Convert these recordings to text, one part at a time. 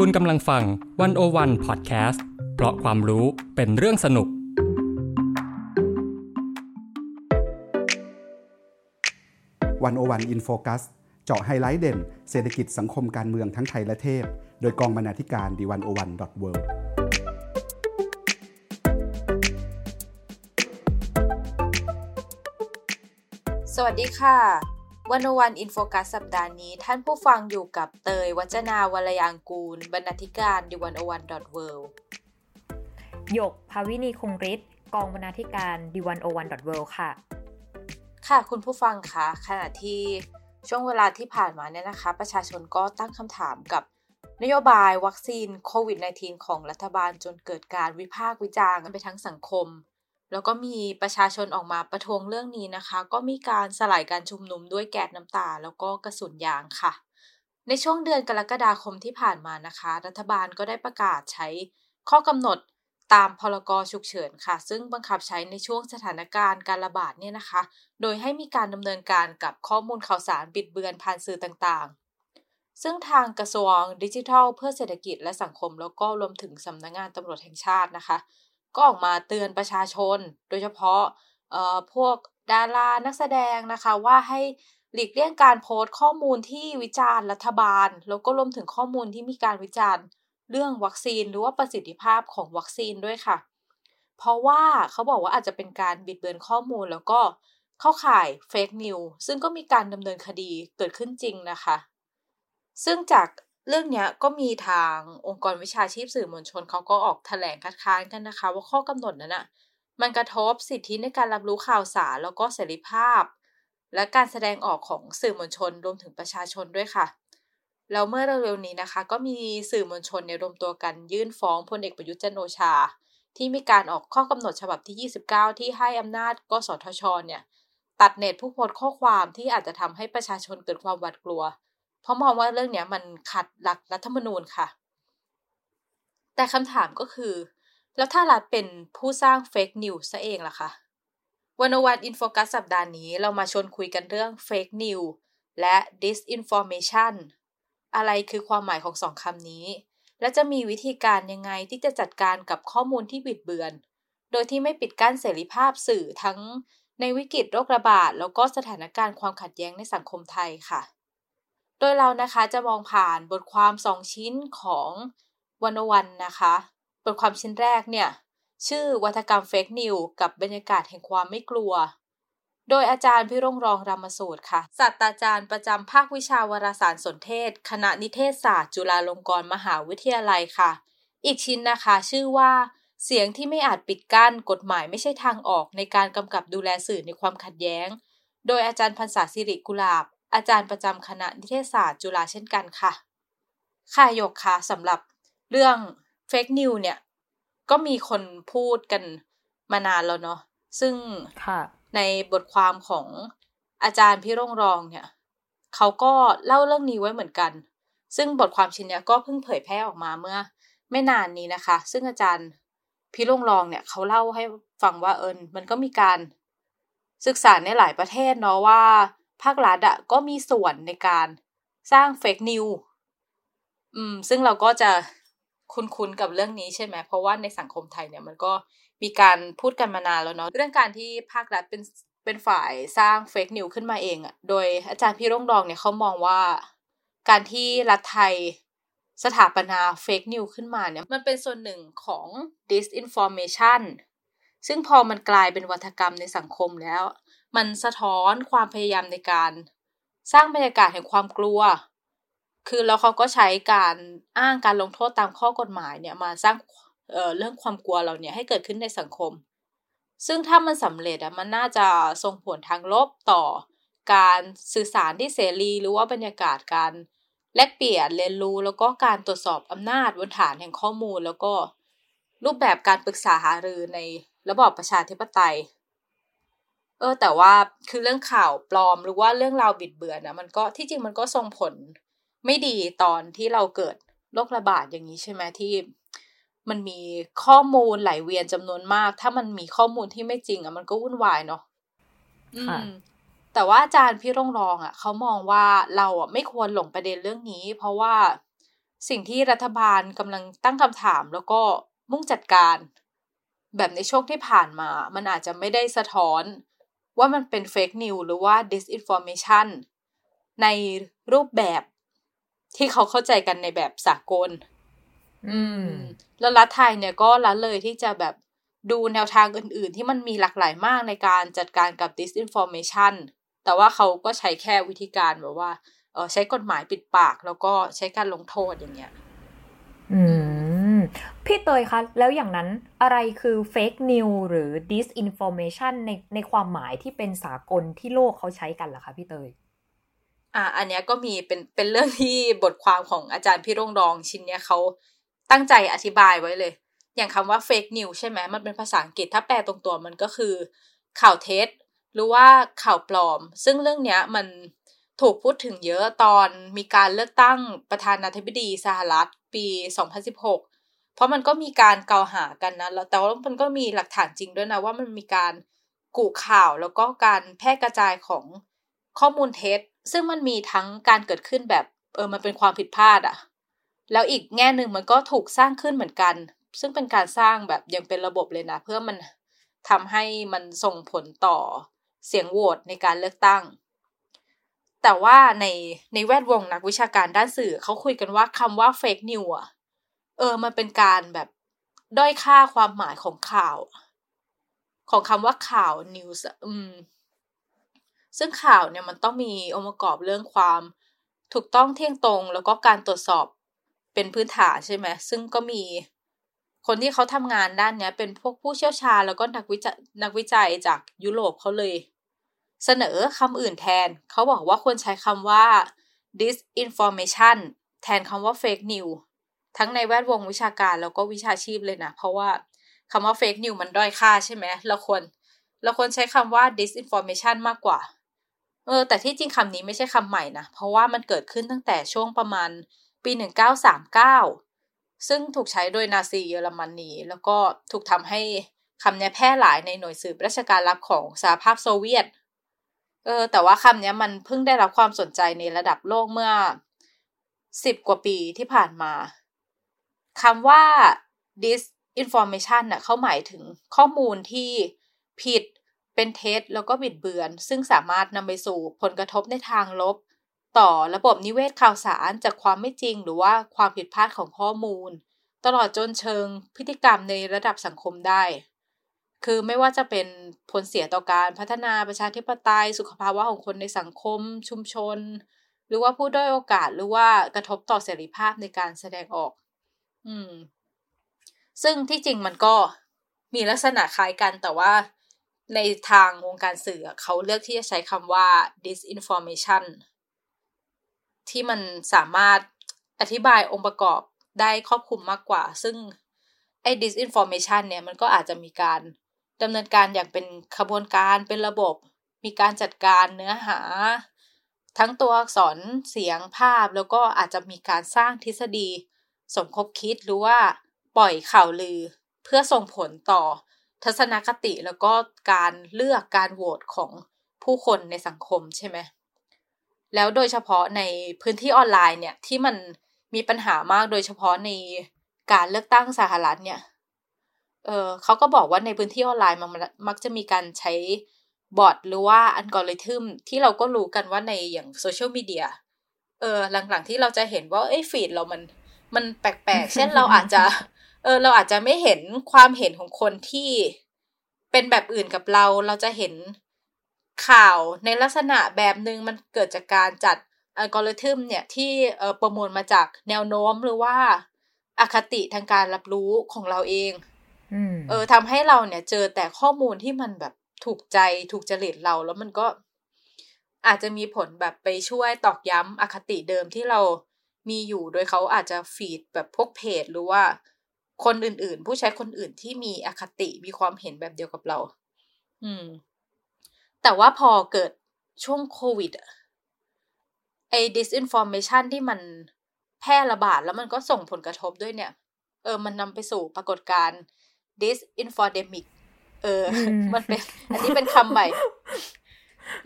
คุณกำลังฟัง One-O-One Podcast เพราะความรู้เป็นเรื่องสนุก One-O-One In Focus เจาะไฮไลท์เด่น เศรษฐกิจสังคมการเมืองทั้งไทยและเทศโดยกองบรรณาธิการ The One-O-One dot world สวัสดีค่ะ One-O-One In Focus สัปดาห์นี้ ท่านผู้ฟังอยู่กับเตย วจนาวรรลยางกูร บรรณาธิการ The One-O-One dot worldหยกภาวินีคงฤทธิ์กองบรรณาธิการ The One-O-One dot world ค่ะ ค่ะคุณผู้ฟังคะขณะที่ช่วงเวลาที่ผ่านมาเนี่ยนะคะ ประชาชนก็ตั้งคำถามกับนโยบายวัคซีนโควิด -19 ของรัฐบาลจนเกิดการวิพากษ์วิจารณ์ไปทั้งสังคม แล้วก็มีประชาชนออกมาประท้วงเรื่องนี้นะคะ ก็มีการสลายการชุมนุมด้วยแก๊สน้ำตา แล้วก็กระสุนยางค่ะ ในช่วงเดือนกรกฎาคมที่ผ่านมานะคะ รัฐบาลก็ได้ประกาศใช้ข้อกำหนดตามพรกฉุกเฉินค่ะ ซึ่งบังคับใช้ในช่วงสถานการณ์การระบาดเนี่ยนะคะ โดยให้มีการดำเนินการกับข้อมูลข่าวสารบิดเบือนผ่านสื่อต่างๆ ซึ่งทางกระทรวงดิจิทัล เพื่อเศรษฐกิจและสังคม แล้วก็รวมถึงสำนักงงานตำรวจแห่งชาตินะคะ ก็ออกมาเตือนประชาชน โดยเฉพาะพวกดารานักแสดงนะคะว่าให้หลีกเลี่ยงการโพสต์ข้อมูลที่วิจารณ์รัฐบาล แล้วก็รวมถึงข้อมูลที่มีการวิจารณ์เรื่องวัคซีนหรือว่าประสิทธิภาพของวัคซีนด้วยค่ะ เพราะว่าเขาบอกว่าอาจจะเป็นการบิดเบือนข้อมูลแล้วก็เข้าข่ายเฟกนิวซึ่งก็มีการดำเนินคดีเกิดขึ้นจริงนะคะ ซึ่งจาก เรื่องนี้ก็มีทางองค์กรวิชาชีพสื่อมวลชนเขาก็ออกแถลงคัดค้านกันนะคะ ว่าข้อกำหนดนั้นอะมันกระทบสิทธิในการรับรู้ข่าวสารแล้วก็เสรีภาพ และการแสดงออกของสื่อมวลชนรวมถึงประชาชนด้วยค่ะแล้วเมื่อเร็วๆนี้นะคะ ก็มีสื่อมวลชนเนี่ยรวมตัวกันยื่นฟ้องพลเอกประยุทธ์จันโอชา ที่มีการออกข้อกำหนดฉบับที่ 29 ที่ให้อำนาจกสทชเนี่ย ตัดเน็ตผู้โพสข้อความที่อาจจะทำให้ประชาชนเกิดความหวาดกลัว เพราะมองว่าเรื่องนี้มันขัดหลักรัฐธรรมนูญค่ะ แต่คำถามก็คือ แล้วถ้ารัฐเป็นผู้สร้าง fake news ซะเองล่ะคะ One-O-One In Focus สัปดาห์นี้เรามาชวนคุยกันเรื่อง fake news และ disinformation อะไรคือความหมายของสองคำนี้ และจะมีวิธีการยังไงที่จะจัดการกับข้อมูลที่บิดเบือน โดยที่ไม่ปิดกั้นเสรีภาพสื่อทั้งในวิกฤตโรคระบาด แล้วก็สถานการณ์ความขัดแย้งในสังคมไทยค่ะ โดยเรานะคะจะมองผ่านบทความสองชิ้นของวันวันนะคะ บทความชิ้นแรกเนี่ย ชื่อวัฒกรรมเฟกนิวกับบรรยากาศแห่งความไม่กลัว โดยอาจารย์พิรงรองรามสูตรค่ะศาสตราจารย์ประจำภาควิชาวารสารสนเทศ คณะนิเทศศาสตร์ จุฬาลงกรณ์มหาวิทยาลัยค่ะ อีกชิ้นนะคะชื่อว่าเสียงที่ไม่อาจปิดกั้นกฎหมายไม่ใช่ทางออกในการกำกับดูแลสื่อในความขัดแย้ง โดยอาจารย์พันศาสิริกุลาบ อาจารย์ประจำคณะนิเทศศาสตร์จุฬาเช่นกันค่ะ ค่ะยกค่ะสำหรับเรื่องเฟกนิวเนี่ย ก็มีคนพูดกันมานานแล้วเนาะซึ่งในบทความของอาจารย์พี่ร่งรองเนี่ย เขาก็เล่าเรื่องนี้ไว้เหมือนกัน ซึ่งบทความชิ้นนี้ก็เพิ่งเผยแพร่ออกมาเมื่อ ไม่นานนี้นะคะ ซึ่งอาจารย์พี่ร่งรองเนี่ย เขาเล่าให้ฟังว่าเอิญมันก็มีการศึกษาในหลายประเทศเนาะว่า ภาครัฐอะก็มีส่วนในการสร้างเฟกนิวอืม ซึ่งเราก็จะคุ้นๆกับเรื่องนี้ใช่ไหม เพราะว่าในสังคมไทยเนี่ยมันก็มีการพูดกันมานานแล้วเนาะเรื่องการที่ภาครัฐเป็นเป็นฝ่ายสร้างเฟกนิวขึ้นมาเองอะโดยอาจารย์พี่ร่งดองเนี่ยเขามองว่า การที่รัฐไทยสถาปนาเฟกนิวขึ้นมาเนี่ยมันเป็นส่วนหนึ่งของ disinformation ซึ่งพอมันกลายเป็นวัฒกรรมในสังคมแล้ว มันสะท้อนความพยายามในการ สร้างบรรยากาศแห่งความกลัว คือแล้วเขาก็ใช้การอ้างการลงโทษตามข้อกฎหมายเนี่ยมาสร้างเเรื่องความกลัวเราเนี่ยให้เกิดขึ้นในสังคม ซึ่งถ้ามันสำเร็จอะมันน่าจะส่งผลทางลบต่อ การสื่อสารที่เสรีหรือว่าบรรยากาศการแลกเปลี่ยนเรียนรู้แล้วก็การตรวจสอบอำนาจบนฐานแห่งข้อมูล แล้วก็รูปแบบการปรึกษาหารือในระบอบประชาธิปไตย เออ แต่ว่าคือเรื่องข่าวปลอมหรือว่าเรื่องราวบิดเบือนนะมันก็ที่จริงมันก็ส่งผลไม่ดีตอนที่เราเกิดโรคระบาดอย่างนี้ใช่ไหมที่มันมีข้อมูลไหลเวียนจำนวนมาก ถ้ามันมีข้อมูลที่ไม่จริง อะ มันก็วุ่นวายเนาะค่ะแต่ว่าอาจารย์พี่ร่องรองอะเขามองว่าเราอะไม่ควรหลงประเด็นเรื่องนี้ เพราะว่าสิ่งที่รัฐบาลกำลังตั้งคำถาม แล้วก็มุ่งจัดการ แบบในช่วงที่ผ่านมา มันอาจจะไม่ได้สะท้อน ว่ามันเป็นเฟกนิวหรือว่า disinformation ในรูปแบบที่เขาเข้าใจกันในแบบสากล อืม แล้วรัฐไทยเนี่ยก็ละเลยที่จะแบบดูแนวทางอื่น ๆ ที่มันมีหลากหลายมากในการจัดการกับ disinformation แต่ว่าเขาก็ใช้แค่วิธีการแบบว่า เออใช้กฎหมายปิดปาก แล้วก็ใช้การลงโทษอย่างเงี้ย อืม พี่เตยคะ แล้วอย่างนั้นอะไรคือเฟกนิวหรือ disinformation ในในความหมายที่เป็นสากลที่โลกเขาใช้กันล่ะคะพี่เตยอ่าอันเนี้ยก็มีเป็นเป็นเรื่องที่บทความของอาจารย์พี่ร่งรองชิ้นเนี้ยเขาตั้งใจอธิบายไว้เลย อย่างคำว่า fake news ใช่ไหมมันเป็นภาษาอังกฤษถ้าแปลตรงตัวมันก็คือ ข่าวเท็จ หรือว่าข่าวปลอม ซึ่งเรื่องเนี้ยมันถูกพูดถึงเยอะตอนมีการเลือกตั้งประธานาธิบดีสหรัฐปี 2016 เพราะมันก็มีการกล่าวหากันนะแล้วแต่ว่ามันก็มีหลักฐานจริงด้วยนะว่ามันมีการกูข่าวแล้วก็การแพร่กระจายของข้อมูลเท็จ ซึ่งมันมีทั้งการเกิดขึ้นแบบเออมันเป็นความผิดพลาดอะแล้วอีกแง่หนึ่งมันก็ถูกสร้างขึ้นเหมือนกัน ซึ่งเป็นการสร้างแบบอย่างเป็นระบบเลยนะเพื่อมันทำให้มันส่งผลต่อเสียงโหวตในการเลือกตั้ง แต่ว่าในในแวดวงนักวิชาการด้านสื่อเขาคุยกันว่าคำว่า fake news อะ เออ มันเป็นการแบบด้อยค่าความหมายของข่าว ของคำว่าข่าว news อืม ซึ่งข่าวเนี่ยมันต้องมีองค์ประกอบเรื่องความถูกต้องเที่ยงตรง แล้วก็การตรวจสอบเป็นพื้นฐานใช่ไหมซึ่งก็มีคนที่เขาทำงานด้านเนี้ย เป็นพวกผู้เชี่ยวชาญแล้วก็นักวิจัยนักวิจัยจากยุโรปเขาเลย เสนอคำอื่นแทน เขาบอกว่าควรใช้คำว่า disinformation แทนคำว่า fake news ทั้งในแวดวงวิชาการแล้วก็วิชาชีพเลยนะ เพราะว่าคำว่า fake news มันด้อยค่าใช่ไหมเราควรเราควรใช้คำว่า disinformation มากกว่า เออ แต่ที่จริงคำนี้ไม่ใช่คำใหม่นะ เพราะว่ามันเกิดขึ้นตั้งแต่ช่วงประมาณปี 1939 ซึ่งถูกใช้โดยนาซีเยอรมนี แล้วก็ถูกทำให้คำนี้แพร่หลายในหน่วยสืบราชการลับของสหภาพโซเวียต เออ แต่ว่าคำนี้มันเพิ่งได้รับความสนใจในระดับโลกเมื่อ 10 กว่าปีที่ผ่านมา คำว่า disinformation น่ะเขาหมายถึงข้อมูลที่ผิดเป็นเท็จแล้วก็บิดเบือน ซึ่งสามารถนำไปสู่ผลกระทบในทางลบ ต่อระบบนิเวศข่าวสารจากความไม่จริง หรือว่าความผิดพลาดของข้อมูล ตลอดจนเชิงพฤติกรรมในระดับสังคมได้ คือไม่ว่าจะเป็นผลเสียต่อการพัฒนาประชาธิปไตย สุขภาวะของคนในสังคม ชุมชน หรือว่าผู้ด้อยโอกาสหรือว่ากระทบต่อเสรีภาพในการแสดงออก อืม ซึ่งที่จริงมันก็มีลักษณะคล้ายกันแต่ว่าในทางวงการสื่อเขาเลือกที่จะใช้คำว่า disinformation ที่มันสามารถอธิบายองค์ประกอบได้ครอบคลุมมากกว่า ซึ่งไอ้ disinformation เนี่ยมันก็อาจจะมีการดำเนินการอย่างเป็นขบวนการเป็นระบบ มีการจัดการเนื้อหา ทั้งตัวอักษรเสียงภาพแล้วก็อาจจะมีการสร้างทฤษฎี สมคบคิดหรือว่าปล่อยข่าวลือ เพื่อส่งผลต่อทัศนคติแล้วก็การเลือกการโหวตของผู้คนในสังคมใช่ไหมแล้วโดยเฉพาะในพื้นที่ออนไลน์เนี่ยที่มันมีปัญหามากโดยเฉพาะในการเลือกตั้งสหรัฐเนี่ย เออเขาก็บอกว่าในพื้นที่ออนไลน์มันมักจะมีการใช้ bot หรือว่าอัลกอริทึมที่เราก็รู้กันว่าในอย่างโซเชียลมีเดีย เออหลังๆที่เราจะเห็นว่าเอ้ฟีดเรามัน มันแปลกๆ เช่นเราอาจจะ เออเราอาจจะไม่เห็นความเห็นของคนที่เป็นแบบอื่นกับเรา เราจะเห็นข่าวในลักษณะแบบหนึ่งมันเกิดจากการจัดอัลกอริทึมเนี่ยที่เออประมวลมาจากแนวโน้มหรือว่าอาคติทางการรับรู้ของเราเองเออทำให้เราเนี่ยเจอแต่ข้อมูลที่มันแบบถูกใจถูกจริตเราแล้วมันก็อาจจะมีผลแบบไปช่วยตอกย้ำอคติเดิมที่เรา มีอยู่โดยเขาอาจจะฟีดแบบพวกเพจหรือว่า คนอื่นๆ ผู้ใช้คนอื่นที่มีอคติมีความเห็นแบบเดียวกับเรา อืม แต่ว่าพอเกิดช่วงโควิดอะไอ้ disinformation ที่มันแพร่ระบาดแล้วมันก็ส่งผลกระทบด้วยเนี่ย เออ มันนำไปสู่ปรากฏการณ์ disinfodemic เออ มันเป็น อันนี้เป็นคำใหม่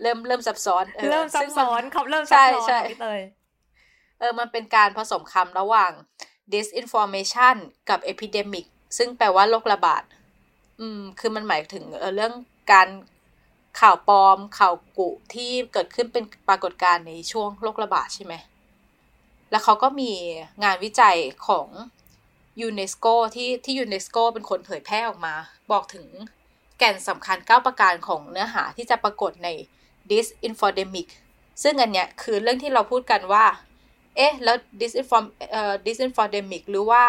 เริ่มเริ่มซับซ้อนเริ่มซับซ้อนคำเริ่มซับซ้อนพี่เตย เออมันเป็นการผสมคำระหว่าง disinformation กับ epidemic ซึ่งแปลว่าโรคระบาด อืม คือมันหมายถึงเออเรื่องการข่าวปลอม ข่าวกุที่เกิดขึ้นเป็นปรากฏการณ์ในช่วงโรคระบาดใช่ไหม แล้วเขาก็มีงานวิจัยของยูเนสโกที่ที่ยูเนสโกเป็นคนเผยแพร่ออกมา บอกถึงแก่นสำคัญ 9 ประการของเนื้อหาที่จะปรากฏใน disinfodemic ซึ่งอันเนี้ยคือเรื่องที่เราพูดกันว่า เอ๊ะ แล้ว disinform เอ่อ disinfodemic หรือว่า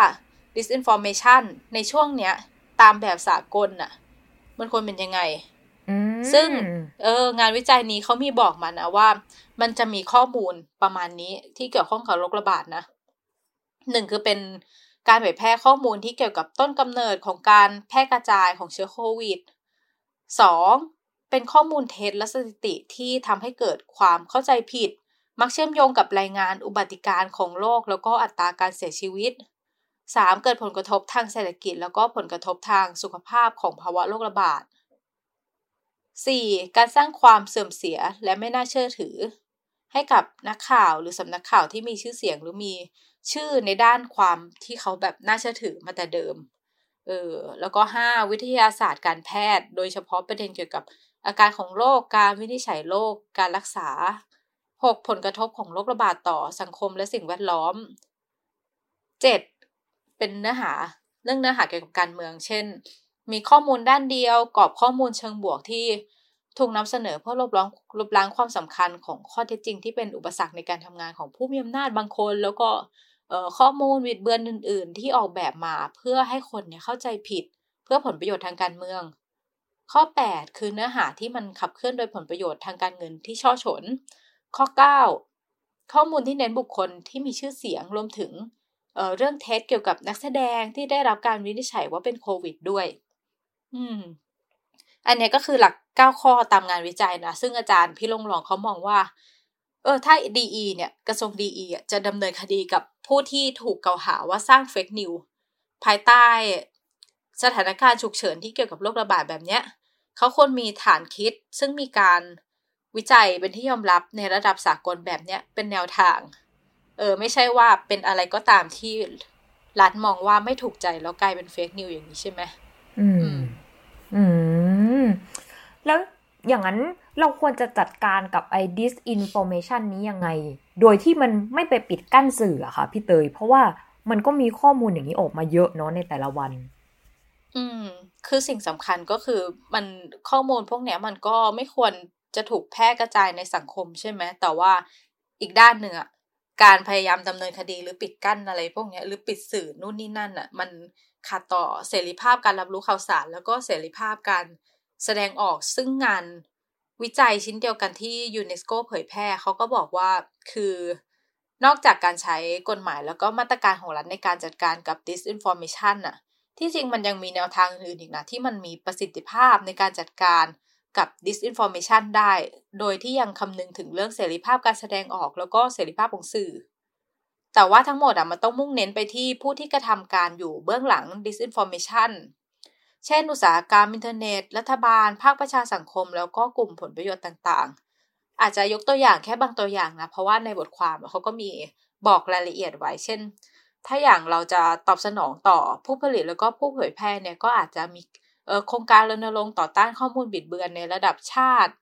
disinformation ในช่วงเนี้ย ตามแบบสากลน่ะ มันควรเป็นยังไง ซึ่ง เออ งานวิจัยนี้เขามีบอกมานะว่า มันจะมีข้อมูลประมาณนี้ที่เกี่ยวข้องกับโรคระบาดนะหนึ่งคือเป็นการเผยแพร่ข้อมูลที่เกี่ยวกับต้นกำเนิดของการแพร่กระจายของเชื้อโควิดสองเป็นข้อมูลเท็จและสถิติที่ทำให้เกิดความเข้าใจผิด มักเชื่อมโยงกับรายงานอุบัติการของโลก แล้วก็อัตราการเสียชีวิต 3. เกิดผลกระทบทางเศรษฐกิจ แล้วก็ผลกระทบทางสุขภาพของภาวะโรคระบาด 4. การสร้างความเสื่อมเสียและไม่น่าเชื่อถือ ให้กับนักข่าวหรือสำนักข่าวที่มีชื่อเสียงหรือมีชื่อในด้านความที่เขาแบบน่าเชื่อถือมาแต่เดิม เออ แล้วก็ 5. วิทยาศาสตร์การแพทย์ โดยเฉพาะประเด็นเกี่ยวกับอาการของโรค การวินิจฉัยโรค การรักษา 6. ผลกระทบของโรคระบาดต่อสังคมและสิ่งแวดล้อม 7. เป็นเนื้อหาเรื่องเนื้อหาเกี่ยวกับการเมือง เช่น มีข้อมูลด้านเดียวกรอบข้อมูลเชิงบวกที่ถูกนำเสนอเพื่อลบล้างลบล้างความสำคัญของข้อเท็จจริงที่เป็นอุปสรรคในการทำงานของผู้มีอำนาจบางคน แล้วก็ข้อมูลวิดเบือนอื่น ๆ ที่ออกแบบมาเพื่อให้คนเนี่ยเข้าใจผิด เพื่อผลประโยชน์ทางการเมือง ข้อ 8 คือเนื้อหาที่มันขับเคลื่อนโดยผลประโยชน์ทางการเงินที่ช่อฉน ข้อ 9 ข้อมูลที่เน้นบุคคลที่มีชื่อเสียงรวมถึงเเรื่องเท็จเกี่ยวกับนักแสดงที่ได้รับการวินิจฉัยว่าเป็นโควิดด้วย อืม อันนี้ก็คือหลัก 9 ข้อตามงานวิจัยนะ ซึ่งอาจารย์พี่ลงหลองเขามองว่า เออ ถ้าดีเนี่ยกระทรวงดีจะดำเนินคดีกับผู้ที่ถูกกล่าวหาว่าสร้างเฟกนิวภายใต้สถานการณ์ฉุกเฉินที่เกี่ยวกับโรคระบาดแบบเนี้ยเขาควรมีฐานคิดซึ่งมีการ วิจัยเป็นที่ยอมรับในระดับสากลแบบเนี้ยเป็นแนวทาง เออ ไม่ใช่ว่าเป็นอะไรก็ตามที่รัฐมองว่าไม่ถูกใจแล้วกลายเป็นเฟกนิวอย่างนี้ใช่ไหมอืม อืม แล้วอย่างนั้นเราควรจะจัดการกับไอ้ disinformation นี้ยังไง โดยที่มันไม่ไปปิดกั้นสื่ออะค่ะพี่เตย เพราะว่ามันก็มีข้อมูลอย่างนี้ออกมาเยอะเนาะในแต่ละวัน อืม คือสิ่งสำคัญก็คือมันข้อมูลพวกเนี้ยมันก็ไม่ควร จะถูกแพร่กระจายในสังคมใช่ไหมแต่ว่าอีกด้านหนึ่งอะการพยายามดำเนินคดีหรือปิดกั้นอะไรพวกนี้หรือปิดสื่อนู่นนี่นั่นอะมันขัดต่อเสรีภาพการรับรู้ข่าวสาร แล้วก็เสรีภาพการแสดงออกซึ่งงานวิจัยชิ้นเดียวกันที่ยูเนสโกเผยแพร่เขาก็บอกว่าคือนอกจากการใช้กฎหมายแล้วก็มาตรการของรัฐในการจัดการกับ disinformation น่ะ ที่จริงมันยังมีแนวทางอื่นอีกนะที่มันมีประสิทธิภาพในการจัดการ กับ disinformation ได้ โดยที่ยังคำนึงถึงเรื่องเสรีภาพการแสดงออกแล้วก็เสรีภาพของสื่อ แต่ว่าทั้งหมดอะมันต้องมุ่งเน้นไปที่ผู้ที่กระทำการอยู่เบื้องหลัง disinformation เช่น อุตสาหกรรมอินเทอร์เน็ต รัฐบาล ภาคประชาสังคม แล้วก็กลุ่มผลประโยชน์ต่างๆ อาจจะยกตัวอย่างแค่บางตัวอย่างนะ เพราะว่าในบทความเขาก็มีบอกรายละเอียดไว้ เช่น ถ้าอย่างเราจะตอบสนองต่อผู้ผลิตแล้วก็ผู้เผยแพร่เนี่ยก็อาจจะมี โครงการรณรงค์ต่อต้านข้อมูลบิดเบือนในระดับชาติ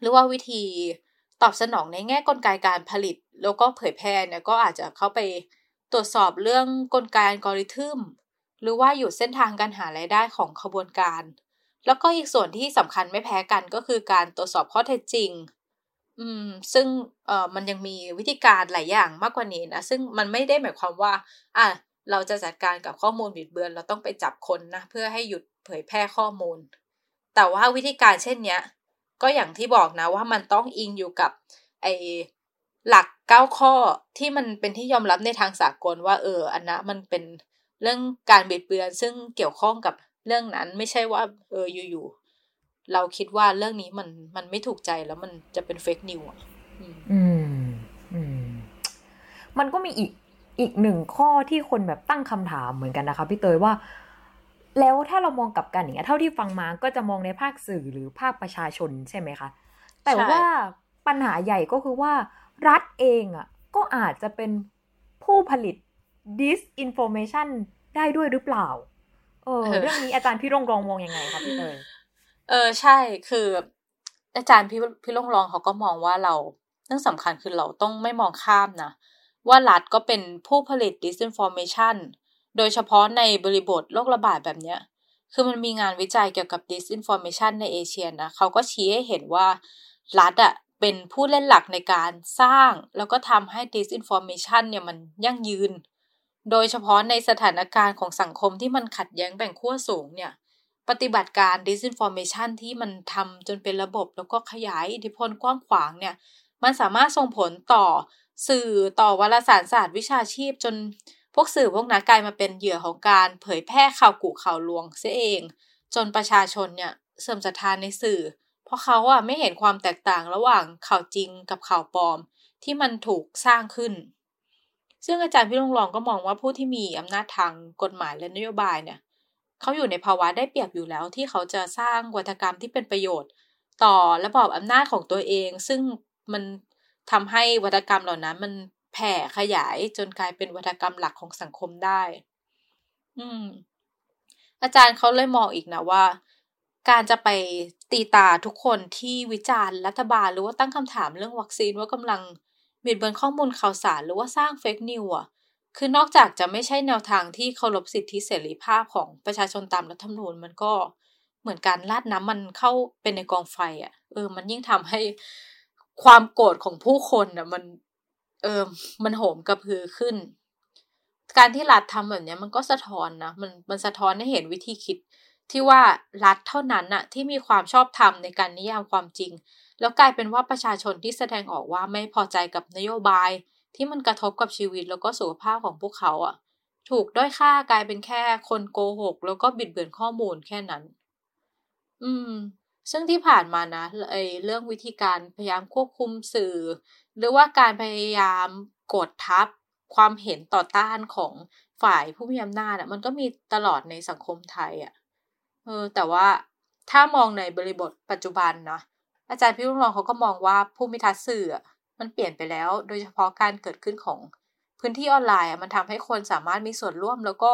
หรือว่าวิธีตอบสนองในแง่กลไกการผลิต แล้วก็เผยแพร่เนี่ยก็อาจจะเข้าไปตรวจสอบเรื่องกลไกอัลกอริทึมหรือว่าอยู่เส้นทางการหารายได้ของขบวนการ แล้วก็อีกส่วนที่สำคัญไม่แพ้กันก็คือการตรวจสอบข้อเท็จจริง อืม ซึ่งเอ่อมันยังมีวิธีการหลายอย่างมากกว่านี้นะ ซึ่งมันไม่ได้หมายความว่า อะ เราจะจัดการกับข้อมูลบิดเบือน เราต้องไปจับคนนะเพื่อให้หยุดเผยแพร่ข้อมูล แต่ว่าวิธีการเช่นเนี้ย ก็อย่างที่บอกนะว่ามันต้องอิงอยู่กับไอหลักเก้าข้อที่มันเป็นที่ยอมรับในทางสากลว่าเอออันนะมันเป็นเรื่องการบิดเบือน ซึ่งเกี่ยวข้องกับเรื่องนั้นไม่ใช่ว่า เอออยู่ๆเราคิดว่าเรื่องนี้มันมันไม่ถูกใจแล้วมันจะเป็นเฟกนิวอะอืม อืม มันก็มีอีก อีกหนึ่งข้อที่คนแบบตั้งคำถามเหมือนกันนะคะพี่เตยว่า แล้วถ้าเรามองกลับกันอย่างเงี้ยเท่าที่ฟังมาก็จะมองในภาคสื่อหรือภาคประชาชนใช่ไหมคะ แต่ว่าปัญหาใหญ่ก็คือว่า รัฐเองอะก็อาจจะเป็นผู้ผลิต disinformation ได้ด้วยหรือเปล่า เออเรื่องนี้อาจารย์พี่รงรองมองยังไงคะพี่เตยเออใช่คือ อาจารย์พี่พี่รงรองเขาก็มองว่าเราเรื่องสำคัญคือเราต้องไม่มองข้ามนะ ว่ารัฐก็เป็นผู้ผลิต disinformation โดยเฉพาะในบริบทโรคระบาดแบบเนี้ย คือมันมีงานวิจัยเกี่ยวกับ disinformation ในเอเชียนะเขาก็ชี้ให้เห็นว่ารัฐอะเป็นผู้เล่นหลักในการสร้าง แล้วก็ทำให้ disinformation เนี่ยมันยั่งยืน โดยเฉพาะในสถานการณ์ของสังคมที่มันขัดแย้งแบ่งขั้วสูงเนี่ยปฏิบัติการ disinformation ที่มันทำจนเป็นระบบแล้วก็ขยายอิทธิพลกว้างขวางเนี่ย มันสามารถส่งผลต่อ สื่อต่อวารสารศาสตร์วิชาชีพจนพวกสื่อพวกนั้นกลายมาเป็นเหยื่อของการเผยแพร่ข่าวกุข่าวลวงเสียเอง จนประชาชนเนี่ยเสื่อมศรัทธานในสื่อ เพราะเขาอะไม่เห็นความแตกต่างระหว่างข่าวจริงกับข่าวปลอม ที่มันถูกสร้างขึ้น ซึ่งอาจารย์พี่ลงรองก็มองว่าผู้ที่มีอำนาจทางกฎหมายและนโยบายเนี่ยเขาอยู่ในภาวะได้เปรียบอยู่แล้ว ที่เขาจะสร้างวัฒกรรมที่เป็นประโยชน์ ต่อระบอบอำนาจของตัวเอง ซึ่งมัน ทำให้วัฒกรรมเหล่านั้น มันแผ่ขยายจนกลายเป็นวัฒกรรมหลักของสังคมได้ อืม อาจารย์เขาเลยมองอีกนะว่า การจะไปตีตาทุกคนที่วิจารณ์รัฐบาลหรือว่าตั้งคำถามเรื่องวัคซีนว่ากำลังบิดเบือนข้อมูลข่าวสารหรือว่าสร้างเฟกนิวอะ คือนอกจากจะไม่ใช่แนวทางที่เคารพสิทธิเสรีภาพของประชาชนตามรัฐธรรมนูญมันก็เหมือนการลาดน้ำมันเข้าเป็นในกองไฟอะ เออ มันยิ่งทำให้ ความโกรธของผู้คนอะมัน เออมันโหมกระพือขึ้น การที่รัฐทำแบบนี้มันก็สะท้อนนะมันมันสะท้อนให้เห็นวิธีคิดที่ว่ารัฐเท่านั้นน่ะที่มีความชอบธรรมในการนิยามความจริง แล้วกลายเป็นว่าประชาชนที่แสดงออกว่าไม่พอใจกับนโยบาย ที่มันกระทบกับชีวิตแล้วก็สุขภาพของพวกเขาอะ ถูกด้อยค่ากลายเป็นแค่คนโกหก แล้วก็บิดเบือนข้อมูลแค่นั้น อืม ซึ่งที่ผ่านมานะไอเรื่องวิธีการพยายามควบคุมสื่อ หรือว่าการพยายามกดทับความเห็นต่อต้านของฝ่ายผู้มีอำนาจอะมันก็มีตลอดในสังคมไทยอะเออแต่ว่าถ้ามองในบริบทปัจจุบันนะอาจารย์พิรงรองเขาก็มองว่าภูมิทัศน์สื่อมันเปลี่ยนไปแล้ว โดยเฉพาะการเกิดขึ้นของพื้นที่ออนไลน์อะมันทำให้คนสามารถมีส่วนร่วมแล้วก็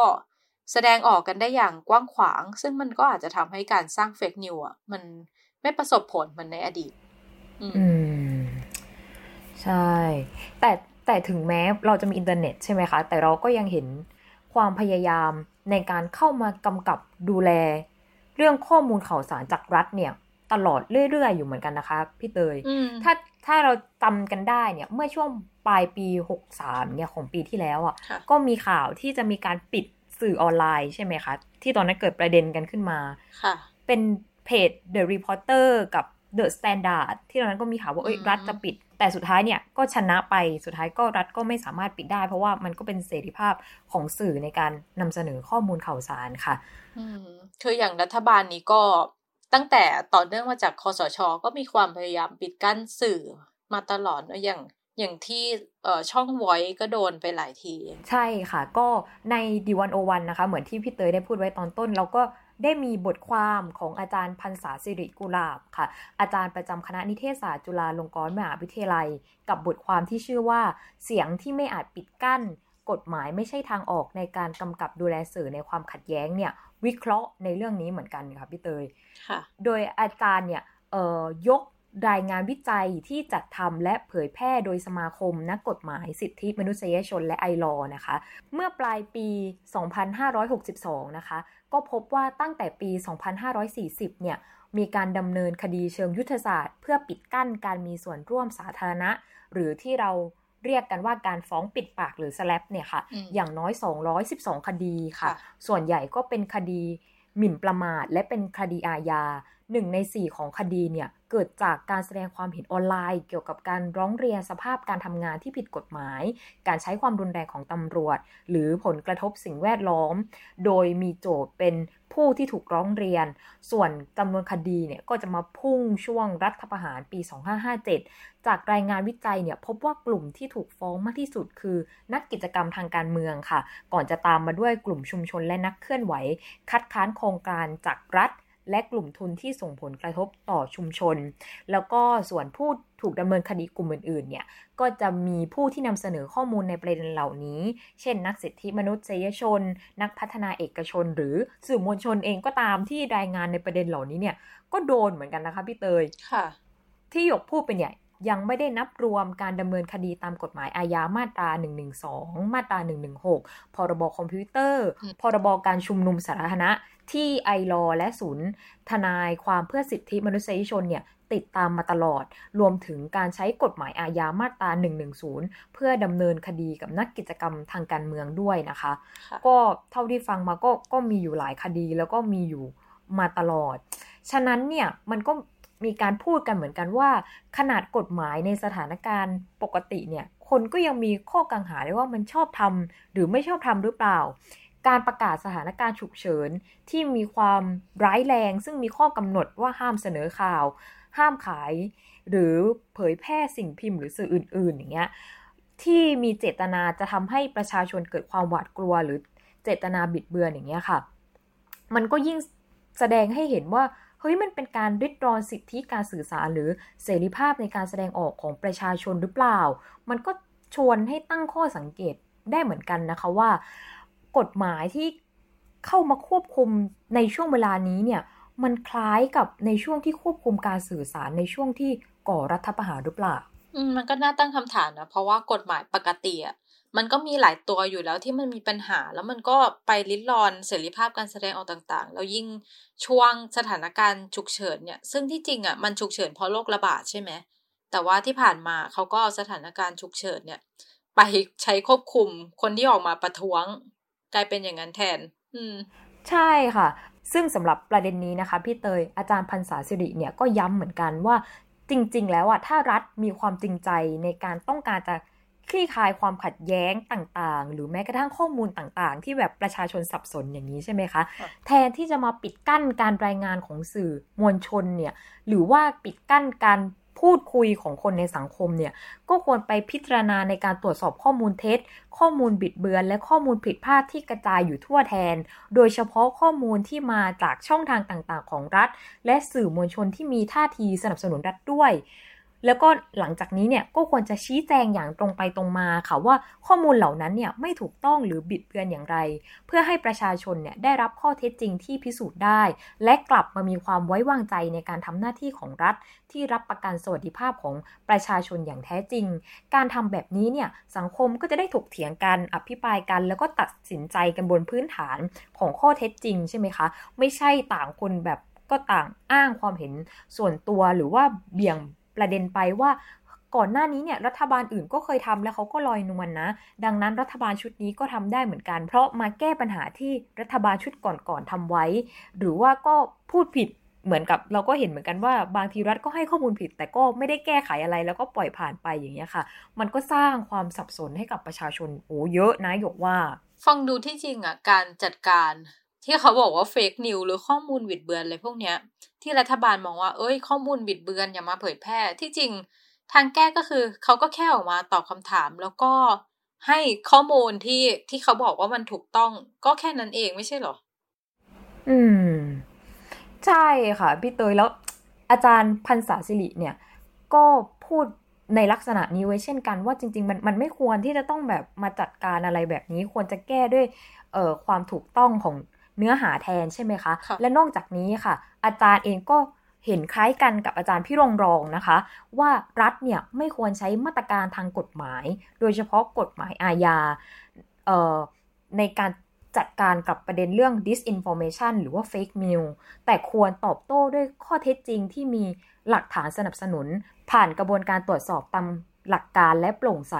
แสดงออกกันได้อย่างกว้างขวาง ซึ่งมันก็อาจจะทำให้การสร้าง fake news อะ มันไม่ประสบผลเหมือนในอดีต อืม ใช่ แต่แต่ถึงแม้เราจะมีอินเทอร์เน็ตใช่ไหมคะ แต่เราก็ยังเห็นความพยายามในการเข้ามากำกับดูแล เรื่องข้อมูลข่าวสารจากรัฐเนี่ย ตลอดเรื่อยๆ อยู่เหมือนกันนะคะ พี่เตย ถ้าถ้าเราจำกันได้เนี่ย เมื่อช่วงปลายปี 63เนี่ยของปีที่แล้วอะ่ะ ก็มีข่าวที่จะมีการปิด สื่อออนไลน์ใช่ไหมคะ ที่ตอนนั้นเกิดประเด็นกันขึ้นมาค่ะ เป็นเพจ The Reporter กับ The Standard ที่ตอนนั้นก็มีข่าวว่าเอ้ยรัฐจะปิด แต่สุดท้ายเนี่ยก็ชนะไปสุดท้ายก็รัฐก็ไม่สามารถปิดได้ เพราะว่ามันก็เป็นเสรีภาพของสื่อในการนำเสนอข้อมูลข่าวสารค่ะอืมคืออย่างรัฐบาลนี้ก็ตั้งแต่ต่อเนื่องมาจากคอสช ก็มีความพยายามปิดกั้นสื่อมาตลอดนะอย่าง อย่างที่ช่องไว้ก็โดนไปหลายที ใช่ค่ะ ก็ในดีวันโอวันนะคะ เหมือนที่พี่เตยได้พูดไว้ตอนต้น เราก็ได้มีบทความของอาจารย์พันษาสิริกุลาบค่ะ อาจารย์ประจำคณะนิเทศศาสตร์จุฬาลงกรณ์มหาวิทยาลัย กับบทความที่ชื่อว่าเสียงที่ไม่อาจปิดกั้น กฎหมายไม่ใช่ทางออกในการกำกับดูแลสื่อในความขัดแย้งเนี่ยวิเคราะห์ในเรื่องนี้เหมือนกันค่ะพี่เตย โดยอาจารย์เนี่ยยก รายงานวิจัยที่จัดทำและเผยแพร่โดยสมาคมนักกฎหมายสิทธิมนุษยชนและไอรอนะคะ เมื่อปลายปี 2562 นะคะ ก็พบว่าตั้งแต่ปี 2540 เนี่ย มีการดำเนินคดีเชิงยุทธศาสตร์ เพื่อปิดกั้นการมีส่วนร่วมสาธารณะ หรือที่เราเรียกกันว่าการฟ้องปิดปากหรือสแลปเนี่ยค่ะอย่างน้อย 212 คดีค่ะ ส่วนใหญ่ก็เป็นคดีหมิ่นประมาทและเป็นคดีอาญา หนึ่งในสี่ของคดีเนี่ย เกิดจากการแสดงความเห็นออนไลน์ เกี่ยวกับการร้องเรียนสภาพการทำงานที่ผิดกฎหมาย การใช้ความรุนแรงของตำรวจ หรือผลกระทบสิ่งแวดล้อม โดยมีโจทย์เป็นผู้ที่ถูกร้องเรียน ส่วนจำนวนคดีเนี่ยก็จะมาพุ่งช่วงรัฐประหารปี 2557 จากรายงานวิจัยเนี่ยพบว่ากลุ่มที่ถูกฟ้องมากที่สุดคือ นักกิจกรรมทางการเมืองค่ะ ก่อนจะตามมาด้วยกลุ่มชุมชนและนักเคลื่อนไหว คัดค้านโครงการจากรัฐ และกลุ่มทุนที่ส่งผลกระทบต่อชุมชน แล้วก็ส่วนผู้ถูกดำเนินคดีกลุ่มอื่นๆเนี่ยก็จะมีผู้ที่นำเสนอข้อมูลในประเด็นเหล่านี้ เช่น นักสิทธิมนุษยชน นักพัฒนาเอกชน หรือสื่อมวลชนเองก็ตามที่รายงานในประเด็นเหล่านี้เนี่ยก็โดนเหมือนกันนะคะพี่เตยค่ะ ที่หยกพูดเป็นเนี่ยยังไม่ได้นับรวมการดำเนินคดีตามกฎหมายอาญามาตรา 112 มาตรา 116 พรบคอมพิวเตอร์ พรบการชุมนุมสาธารณะ ที่ไอรอและศูนย์ทนายความเพื่อสิทธิมนุษยชนเนี่ยติดตามมาตลอด รวมถึงการใช้กฎหมายอาญามาตรา 110 เพื่อดำเนินคดีกับนักกิจกรรมทางการเมืองด้วยนะคะ ก็เท่าที่ฟังมาก็ก็มีอยู่หลายคดีแล้วก็มีอยู่มาตลอด ฉะนั้นเนี่ยมันก็มีการพูดกันเหมือนกันว่า ขนาดกฎหมายในสถานการณ์ปกติเนี่ย คนก็ยังมีข้อกังหาเลยว่ามันชอบทำหรือไม่ชอบทำหรือเปล่า การประกาศสถานการณ์ฉุกเฉินที่มีความร้ายแรง ซึ่งมีข้อกำหนดว่าห้ามเสนอข่าว ห้ามขาย หรือเผยแพร่สิ่งพิมพ์หรือสื่ออื่น ๆ อย่างเงี้ยที่มีเจตนาจะทำให้ประชาชนเกิดความหวาดกลัว หรือเจตนาบิดเบือนอย่างเงี้ยค่ะ มันก็ยิ่งแสดงให้เห็นว่าเฮ้ยมันเป็นการริดรอนสิทธิการสื่อสารหรือเสรีภาพในการแสดงออกของประชาชนหรือเปล่า มันก็ชวนให้ตั้งข้อสังเกตได้เหมือนกันนะคะว่า กฎหมายที่เข้ามาควบคุมในช่วงเวลานี้เนี่ยมันคล้ายกับในช่วงที่ควบคุมการสื่อสารในช่วงที่ก่อรัฐประหารหรือเปล่าอืมมันก็น่าตั้งคำถามนะเพราะว่ากฎหมายปกติอะมันก็มีหลายตัวอยู่แล้วที่มันมีปัญหา แล้วมันก็ไปลิดรอนเสรีภาพการแสดงออกต่างๆ แล้วยิ่งช่วงสถานการณ์ฉุกเฉินเนี่ยซึ่งที่จริงอะมันฉุกเฉินเพราะโรคระบาดใช่ไหมแต่ว่าที่ผ่านมาเขาก็เอาสถานการณ์ฉุกเฉินเนี่ย ไปใช้ควบคุมคนที่ออกมาประท้วง กลายเป็นอย่างนั้นแทน อืม ใช่ค่ะ ซึ่งสำหรับประเด็นนี้นะคะ พี่เตยอาจารย์พันศาสิริเนี่ยก็ย้ำเหมือนกันว่าจริง ๆ แล้วอะถ้ารัฐมีความจริงใจในการต้องการจะคลี่คลายความขัดแย้งต่างๆ หรือแม้กระทั่งข้อมูลต่างๆ ที่แบบประชาชนสับสนอย่างนี้ใช่ไหมคะ แทนที่จะมาปิดกั้นการรายงานของสื่อมวลชนเนี่ย หรือว่าปิดกั้นการ พูดคุยของคนในสังคมเนี่ยก็ควรไปพิจารณาในการตรวจสอบข้อมูลเท็จ ข้อมูลบิดเบือน และข้อมูลผิดพลาดที่กระจายอยู่ทั่วแทน โดยเฉพาะข้อมูลที่มาจากช่องทางต่างๆ ของรัฐ และสื่อมวลชนที่มีท่าทีสนับสนุนรัฐด้วย แล้วก็หลังจากนี้เนี่ยก็ควรจะชี้แจงอย่างตรงไปตรงมาค่ะว่าข้อมูลเหล่านั้นเนี่ยไม่ถูกต้องหรือบิดเบือนอย่างไร เพื่อให้ประชาชนเนี่ยได้รับข้อเท็จจริงที่พิสูจน์ได้ และกลับมามีความไว้วางใจในการทำหน้าที่ของรัฐ ที่รับประกันสวัสดิภาพของประชาชนอย่างแท้จริง การทำแบบนี้เนี่ยสังคมก็จะได้ถกเถียงกันอภิปรายกัน แล้วก็ตัดสินใจกันบนพื้นฐานของข้อเท็จจริงใช่ไหมคะ ไม่ใช่ต่างคนแบบก็ต่างอ้างความเห็นส่วนตัวหรือว่าเบี่ยง ประเด็นไปว่าก่อนหน้านี้เนี่ยรัฐบาลอื่นก็เคยทำแล้วเขาก็ลอยนวลนนะ ดังนั้นรัฐบาลชุดนี้ก็ทำได้เหมือนกัน เพราะมาแก้ปัญหาที่รัฐบาลชุดก่อนๆทำไว้ หรือว่าก็พูดผิดเหมือนกับเราก็เห็นเหมือนกันว่าบางทีรัฐก็ให้ข้อมูลผิด แต่ก็ไม่ได้แก้ไขอะไรแล้วก็ปล่อยผ่านไปอย่างเงี้ยค่ะ มันก็สร้างความสับสนให้กับประชาชนโอ้เยอะนะหยกว่า ฟังดูที่จริงอะการจัดการที่เขาบอกว่าเฟกนิวหรือข้อมูลบิดเบือนอะไรพวกเนี้ย ที่รัฐบาลมองว่า เอ้ย ข้อมูลบิดเบือนอย่ามาเผยแพร่ ที่จริงทางแก้ก็คือเขาก็แค่ออกมาตอบคำถาม แล้วก็ให้ข้อมูลที่ที่เขาบอกว่ามันถูกต้องก็แค่นั้นเองไม่ใช่หรอ อืม ใช่ค่ะพี่เตยแล้วอาจารย์พันศาสิริเนี่ย ก็พูดในลักษณะนี้ไว้เช่นกันว่าจริง ๆ มันมันไม่ควรที่จะต้องแบบมาจัดการอะไรแบบนี้ ควรจะแก้ด้วย เอ่อความถูกต้องของ เนื้อหาแทนใช่ไหมคะคะ และนอกจากนี้ค่ะ อาจารย์เองก็เห็นคล้ายกันกับอาจารย์พี่รงรองนะคะ ว่ารัฐเนี่ยไม่ควรใช้มาตรการทางกฎหมาย โดยเฉพาะกฎหมายอาญาในการจัดการกับประเด็นเรื่อง disinformation หรือว่า fake news แต่ควรตอบโต้ด้วยข้อเท็จจริงที่มีหลักฐานสนับสนุน ผ่านกระบวนการตรวจสอบตาม หลักการและโปร่งใส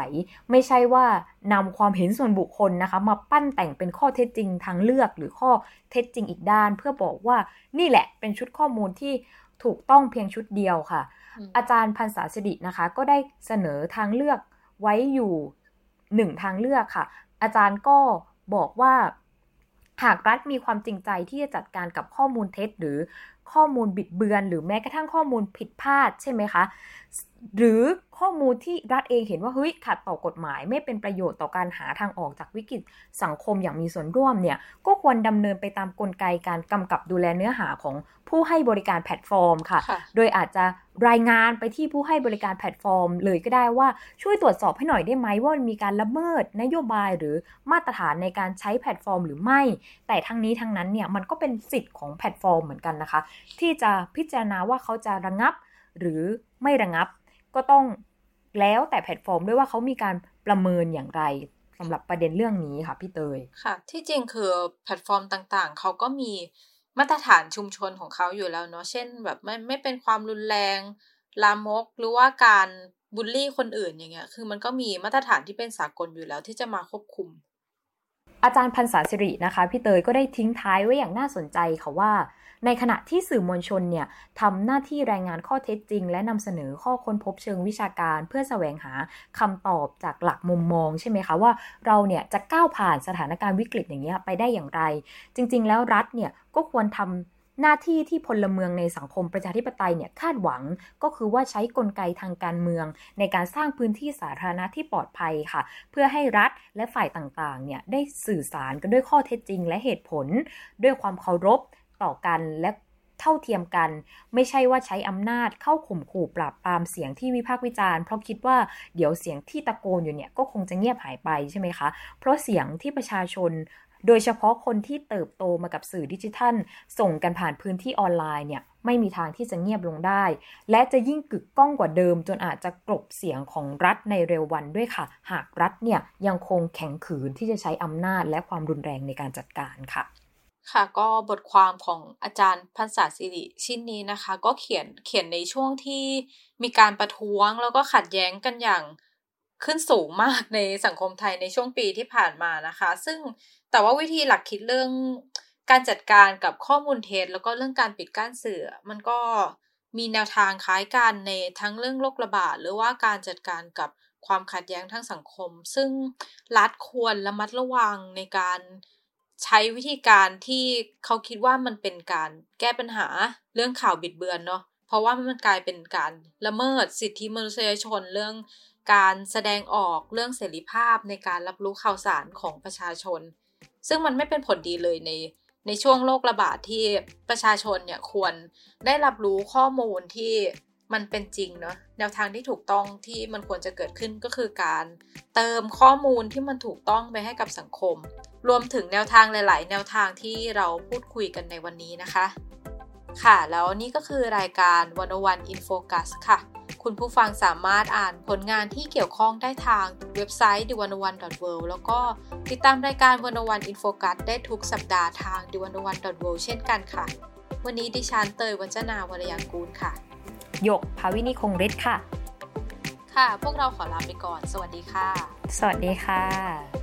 ไม่ใช่ว่านำความเห็นส่วนบุคคลนะคะมาปั้นแต่งเป็นข้อเท็จจริงทางเลือกหรือข้อเท็จจริงอีกด้าน เพื่อบอกว่านี่แหละเป็นชุดข้อมูลที่ถูกต้องเพียงชุดเดียวค่ะ อาจารย์พันศาสิรินะคะ ก็ได้เสนอทางเลือกไว้อยู่หนึ่งทางเลือกค่ะ อาจารย์ก็บอกว่าหากรัฐมีความจริงใจที่จะจัดการกับข้อมูลเท็จ หรือข้อมูลบิดเบือน หรือแม้กระทั่งข้อมูลผิดพลาดใช่ไหมคะ หรือข้อมูลที่รัฐเองเห็นว่าเฮ้ยขัดต่อกฎหมาย ไม่เป็นประโยชน์ต่อการหาทางออกจากวิกฤตสังคมอย่างมีส่วนร่วมเนี่ยก็ควรดำเนินไปตามกลไกการกำกับดูแลเนื้อหาของผู้ให้บริการแพลตฟอร์มค่ะ โดยอาจจะรายงานไปที่ผู้ให้บริการแพลตฟอร์ม เลยก็ได้ว่าช่วยตรวจสอบให้หน่อยได้ไหมว่ามันมีการละเมิดนโยบายหรือมาตรฐานในการใช้แพลตฟอร์ม หรือไม่ แต่ทั้งนี้ทั้งนั้นเนี่ยมันก็เป็นสิทธิ์ของแพลตฟอร์มเหมือนกันนะคะ ที่จะพิจารณาว่าเขาจะระงับหรือไม่ระงับ ก็ต้องแล้วแต่แพลตฟอร์มด้วยว่าเขามีการประเมินอย่างไรสำหรับประเด็นเรื่องนี้ค่ะพี่เตย ค่ะ ที่จริงคือแพลตฟอร์มต่างๆ เขาก็มีมาตรฐานชุมชนของเขาอยู่แล้วเนาะ เช่น แบบไม่ไม่เป็นความรุนแรง ลามก หรือว่าการบูลลี่คนอื่นอย่างเงี้ย คือมันก็มีมาตรฐานที่เป็นสากลอยู่แล้วที่จะมาควบคุม อาจารย์พรรษาสิรินะคะพี่เตยก็ได้ทิ้งท้ายไว้อย่างน่าสนใจค่ะว่า ในขณะที่สื่อมวลชนเนี่ยทำหน้าที่รายงานข้อเท็จจริง และนำเสนอข้อค้นพบเชิงวิชาการ เพื่อแสวงหาคำตอบจากหลักมุมมองใช่ไหมคะว่าเราเนี่ยจะก้าวผ่านสถานการณ์วิกฤตอย่างนี้ไปได้อย่างไร จริง ๆ แล้วรัฐเนี่ยก็ควรทำ หน้าที่ที่พลเมืองในสังคมประชาธิปไตยเนี่ยคาดหวังก็คือว่าใช้กลไกทางการเมือง ในการสร้างพื้นที่สาธารณะที่ปลอดภัยค่ะ เพื่อให้รัฐและฝ่ายต่างๆเนี่ยได้สื่อสารกันด้วยข้อเท็จจริง และเหตุผล ด้วยความเคารพต่อกันและเท่าเทียมกัน ไม่ใช่ว่าใช้อำนาจเข้าข่มขู่ปราบปรามเสียงที่วิพากษ์วิจารณ์เพราะคิดว่าเดี๋ยวเสียงที่ตะโกนอยู่เนี่ยก็คงจะเงียบหายไปใช่ไหมคะ เพราะเสียงที่ประชาชน โดยเฉพาะคนที่เติบโตมากับสื่อดิจิทัล ส่งกันผ่านพื้นที่ออนไลน์เนี่ยไม่มีทางที่จะเงียบลงได้ และจะยิ่งกึกก้องกว่าเดิม จนอาจจะกลบเสียงของรัฐในเร็ววันด้วยค่ะ หากรัฐเนี่ยยังคงแข็งขืนที่จะใช้อำนาจและความรุนแรงในการจัดการค่ะค่ะก็บทความของอาจารย์พันศาสิริชิ้นนี้นะคะ ก็เขียนเขียนในช่วงที่มีการประท้วงแล้วก็ขัดแย้งกันอย่าง ขึ้นสูงมากในสังคมไทยในช่วงปีที่ผ่านมานะคะ ซึ่งแต่ว่าวิธีหลักคิดเรื่องการจัดการกับข้อมูลเท็จแล้วก็เรื่องการปิดกั้นสื่อ มันก็มีแนวทางคล้ายกันในทั้งเรื่องโรคระบาดหรือว่าการจัดการกับความขัดแย้งทางสังคม ซึ่งรัฐควรระมัดระวังในการใช้วิธีการที่เขาคิดว่ามันเป็นการแก้ปัญหาเรื่องข่าวบิดเบือนเนาะเพราะว่ามันกลายเป็นการละเมิดสิทธิมนุษยชนเรื่อง การแสดงออกเรื่องเสรีภาพในการรับรู้ข่าวสารของประชาชน ซึ่งมันไม่เป็นผลดีเลยในในช่วงโรคระบาดที่ประชาชนเนี่ยควรได้รับรู้ข้อมูลที่มันเป็นจริงเนาะแนวทางที่ถูกต้องที่มันควรจะเกิดขึ้นก็คือการเติมข้อมูลที่มันถูกต้องไปให้กับสังคม รวมถึงแนวทางหลาย ๆ แนวทางที่เราพูดคุยกันในวันนี้นะคะ ค่ะ แล้วนี่ก็คือรายการวันวัน in focus ค่ะ คุณผู้ฟังสามารถอ่านผลงานที่เกี่ยวข้องได้ทางเว็บไซต์ d 1 1 world แล้วก็ติดตามรายการวันวัน in focus ได้ทุกสัปดาห์ทาง d 1 1 world เช่นกันค่ะ วันนี้ดิฉันเตยวัจนาวรยังกูลค่ะยกภาวินีคงฤทธิ์ค่ะ ค่ะ พวกเราขอลาไปก่อน สวัสดีค่ะ สวัสดีค่ะ